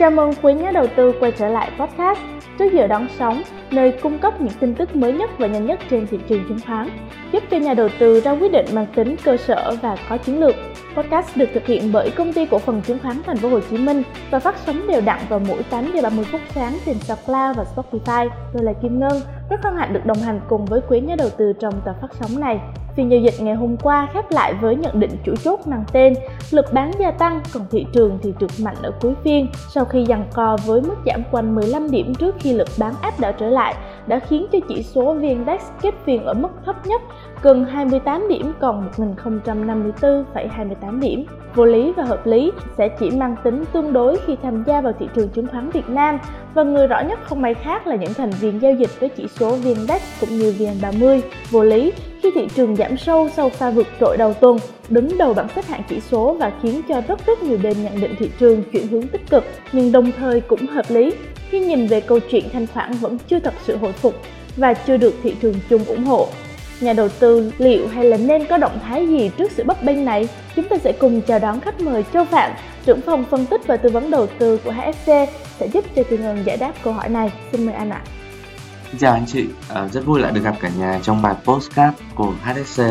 Chào mừng quý nhà đầu tư quay trở lại podcast trước giờ đón sóng, nơi cung cấp những tin tức mới nhất và nhanh nhất trên thị trường chứng khoán, giúp cho nhà đầu tư ra quyết định mang tính cơ sở và có chiến lược. Podcast được thực hiện bởi công ty cổ phần chứng khoán Thành phố Hồ Chí Minh và phát sóng đều đặn vào mỗi 8 giờ 30 phút sáng trên SoundCloud và Spotify. Tôi là Kim Ngân, rất hân hạnh được đồng hành cùng với quý nhà đầu tư trong tập phát sóng này. Phiên giao dịch ngày hôm qua khép lại với nhận định chủ chốt mang tên lực bán gia tăng, còn thị trường thì trượt mạnh ở cuối phiên sau khi giằng co với mức giảm quanh 15 điểm trước khi lực bán áp đảo trở lại đã khiến cho chỉ số VN-Index kết phiên ở mức thấp nhất gần 28 điểm còn 1054,28 điểm. Vô lý và hợp lý sẽ chỉ mang tính tương đối khi tham gia vào thị trường chứng khoán Việt Nam và người rõ nhất không may khác là những thành viên giao dịch với chỉ số VN-Index cũng như VN30. Vô lý khi thị trường giảm sâu sau pha vượt trội đầu tuần, đứng đầu bảng xếp hạng chỉ số và khiến cho rất rất nhiều bên nhận định thị trường chuyển hướng tích cực, nhưng đồng thời cũng hợp lý khi nhìn về câu chuyện thanh khoản vẫn chưa thật sự hồi phục và chưa được thị trường chung ủng hộ. Nhà đầu tư liệu hay là nên có động thái gì trước sự bấp bênh này? Chúng ta sẽ cùng chào đón khách mời Châu Phạm, trưởng phòng phân tích và tư vấn đầu tư của HSC sẽ giúp cho Tư Ngân giải đáp câu hỏi này. Xin mời anh ạ. chào anh chị, à, rất vui lại được gặp cả nhà trong bài postcard của HSC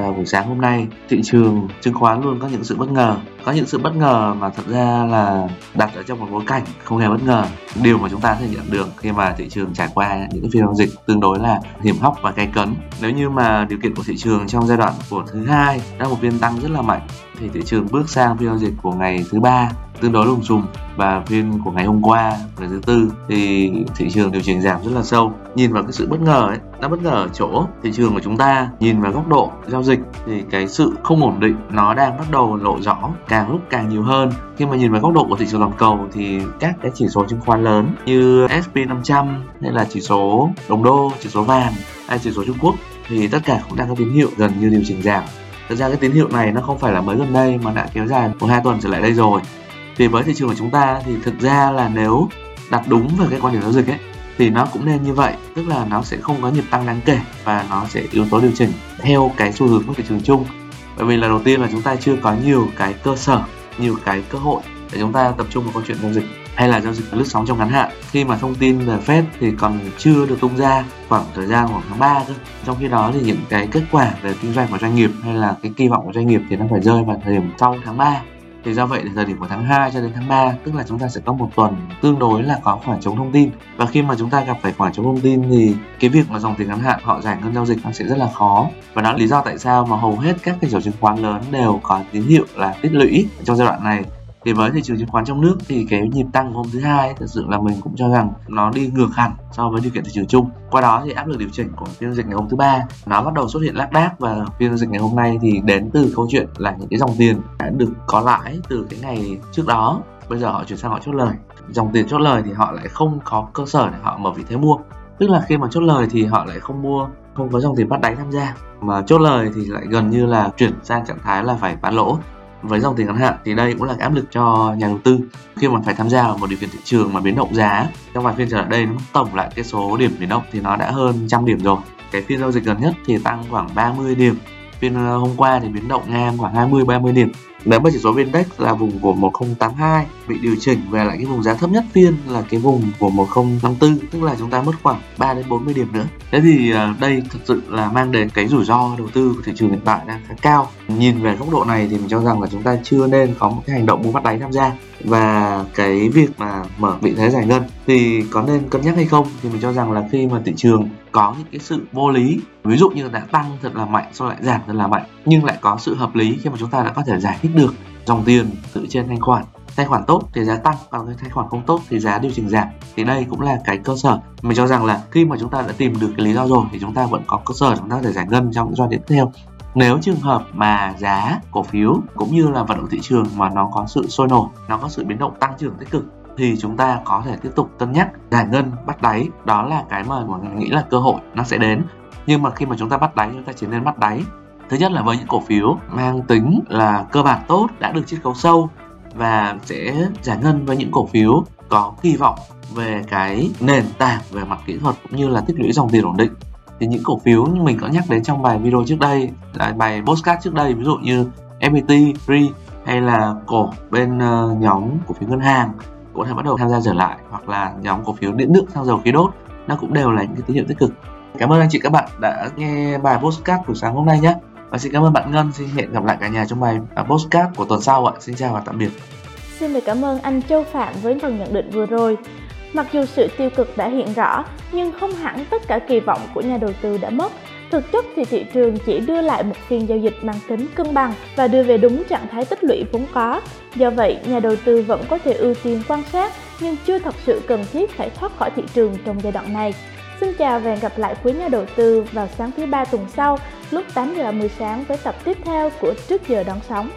vào buổi sáng hôm nay, thị trường chứng khoán luôn có những sự bất ngờ. Có những sự bất ngờ mà thật ra là đặt ở trong một bối cảnh không hề bất ngờ. Điều mà chúng ta thể nhận được khi mà thị trường trải qua những phiên giao dịch tương đối là hiểm hóc và cay cấn. Nếu như mà điều kiện của thị trường trong giai đoạn của thứ hai đã một phiên tăng rất là mạnh, thì thị trường bước sang phiên giao dịch của ngày thứ ba tương đối lùng xùm và phiên của ngày hôm qua ngày thứ tư thì thị trường điều chỉnh giảm rất là sâu nhìn vào cái sự bất ngờ ấy nó bất ngờ ở chỗ thị trường của chúng ta nhìn vào góc độ giao dịch thì cái sự không ổn định nó đang bắt đầu lộ rõ càng lúc càng nhiều hơn khi mà nhìn vào góc độ của thị trường toàn cầu thì các cái chỉ số chứng khoán lớn như S&P 500 hay là chỉ số đồng đô, chỉ số vàng hay chỉ số Trung Quốc thì tất cả cũng đang có tín hiệu gần như điều chỉnh giảm. Thật ra cái tín hiệu này nó không phải là mới gần đây mà đã kéo dài một hai tuần trở lại đây rồi. Thì với thị trường của chúng ta thì thực ra là nếu đặt đúng về cái quan điểm giao dịch ấy, thì nó cũng nên như vậy. Tức là nó sẽ không có nhịp tăng đáng kể và nó sẽ yếu tố điều chỉnh theo cái xu hướng của thị trường chung. Bởi vì là đầu tiên là chúng ta chưa có nhiều cái cơ sở, nhiều cái cơ hội để chúng ta tập trung vào câu chuyện giao dịch hay là giao dịch lướt sóng trong ngắn hạn. Khi mà thông tin về Fed thì còn chưa được tung ra khoảng thời gian khoảng tháng 3 thôi trong khi đó thì những cái kết quả về kinh doanh của doanh nghiệp hay là cái kỳ vọng của doanh nghiệp thì nó phải rơi vào thời điểm sau tháng 3 thì do vậy, thời điểm của tháng 2 cho đến tháng 3 tức là chúng ta sẽ có một tuần tương đối là có khoảng trống thông tin. Và khi mà chúng ta gặp phải khoảng trống thông tin thì cái việc mà dòng tiền ngắn hạn họ giải ngân giao dịch nó sẽ rất là khó. Và đó là lý do tại sao mà hầu hết các cái sở chứng khoán lớn đều có tín hiệu là tích lũy. Trong giai đoạn này thì với thị trường chứng khoán trong nước thì cái nhịp tăng hôm thứ hai thực sự là mình cũng cho rằng nó đi ngược hẳn so với điều kiện thị trường chung. Qua đó thì áp lực điều chỉnh của phiên dịch ngày hôm thứ ba, nó bắt đầu xuất hiện lác đác và phiên dịch ngày hôm nay thì đến từ câu chuyện là những cái dòng tiền đã được có lãi từ cái ngày trước đó. Bây giờ họ chuyển sang họ chốt lời. Dòng tiền chốt lời thì họ lại không có cơ sở để họ mở vị thế mua. Tức là khi mà chốt lời thì họ lại không mua, không có dòng tiền bắt đáy tham gia. Mà chốt lời thì lại gần như là chuyển sang trạng thái là phải bán lỗ với dòng tiền ngắn hạn thì đây cũng là cái áp lực cho nhà đầu tư khi mà phải tham gia vào một điều kiện thị trường mà biến động giá. Trong vài phiên trở lại đây nó tổng lại cái số điểm biến động thì nó đã hơn trăm điểm rồi. Cái phiên giao dịch gần nhất thì tăng khoảng 30 điểm. Phiên ờ, hôm qua thì biến động ngang khoảng 20 30 điểm. Nếu mà chỉ số index là vùng của 1082 bị điều chỉnh về lại cái vùng giá thấp nhất phiên là cái vùng của 1054 tức là chúng ta mất khoảng 3 đến 40 điểm nữa. Thế thì à, đây thực sự là mang đến cái rủi ro đầu tư của thị trường hiện tại đang khá cao. Nhìn về góc độ này thì mình cho rằng là chúng ta chưa nên có một cái hành động mua bắt đáy tham gia. Và cái việc mà mở vị thế giải ngân thì có nên cân nhắc hay không thì mình cho rằng là khi mà thị trường có những cái sự vô lý, ví dụ như đã tăng thật là mạnh sau lại giảm thật là mạnh, nhưng lại có sự hợp lý khi mà chúng ta đã có thể giải thích được dòng tiền từ trên thanh khoản tài khoản tốt thì giá tăng, còn cái tài khoản không tốt thì giá điều chỉnh giảm. Thì đây cũng là cái cơ sở. Mình cho rằng là khi mà chúng ta đã tìm được cái lý do rồi thì chúng ta vẫn có cơ sở, chúng ta để giải ngân trong những giai đoạn tiếp theo. Nếu trường hợp mà giá cổ phiếu cũng như là vận động thị trường mà nó có sự sôi nổi, nó có sự biến động tăng trưởng tích cực thì chúng ta có thể tiếp tục cân nhắc, giải ngân, bắt đáy. Đó là cái mà mọi người nghĩ là cơ hội, nó sẽ đến. Nhưng mà khi mà chúng ta bắt đáy, chúng ta chỉ nên bắt đáy. Thứ nhất là với những cổ phiếu mang tính là cơ bản tốt, đã được chiết khấu sâu và sẽ giải ngân với những cổ phiếu có kỳ vọng về cái nền tảng về mặt kỹ thuật cũng như là tích lũy dòng tiền ổn định. Thì những cổ phiếu như mình có nhắc đến trong bài video trước đây là bài postcard trước đây ví dụ như FPT, Free hay là cổ bên uh, nhóm cổ phiếu ngân hàng cũng thể bắt đầu tham gia trở lại hoặc là nhóm cổ phiếu điện nước xăng dầu khí đốt nó cũng đều là những cái tín hiệu tích cực. Cảm ơn anh chị các bạn đã nghe bài postcard của sáng hôm nay nhé và xin cảm ơn bạn Ngân. Xin hẹn gặp lại cả nhà trong bài à, postcard của tuần sau ạ. Xin chào và tạm biệt. Xin được cảm ơn anh Châu Phạm với phần nhận định vừa rồi. Mặc dù sự tiêu cực đã hiện rõ nhưng không hẳn tất cả kỳ vọng của nhà đầu tư đã mất. Thực chất thì thị trường chỉ đưa lại một phiên giao dịch mang tính cân bằng và đưa về đúng trạng thái tích lũy vốn có. Do vậy, nhà đầu tư vẫn có thể ưu tiên quan sát nhưng chưa thật sự cần thiết phải thoát khỏi thị trường trong giai đoạn này. Xin chào và hẹn gặp lại quý nhà đầu tư vào sáng thứ ba tuần sau, lúc 8 giờ 10 sáng với tập tiếp theo của Trước giờ đón sóng.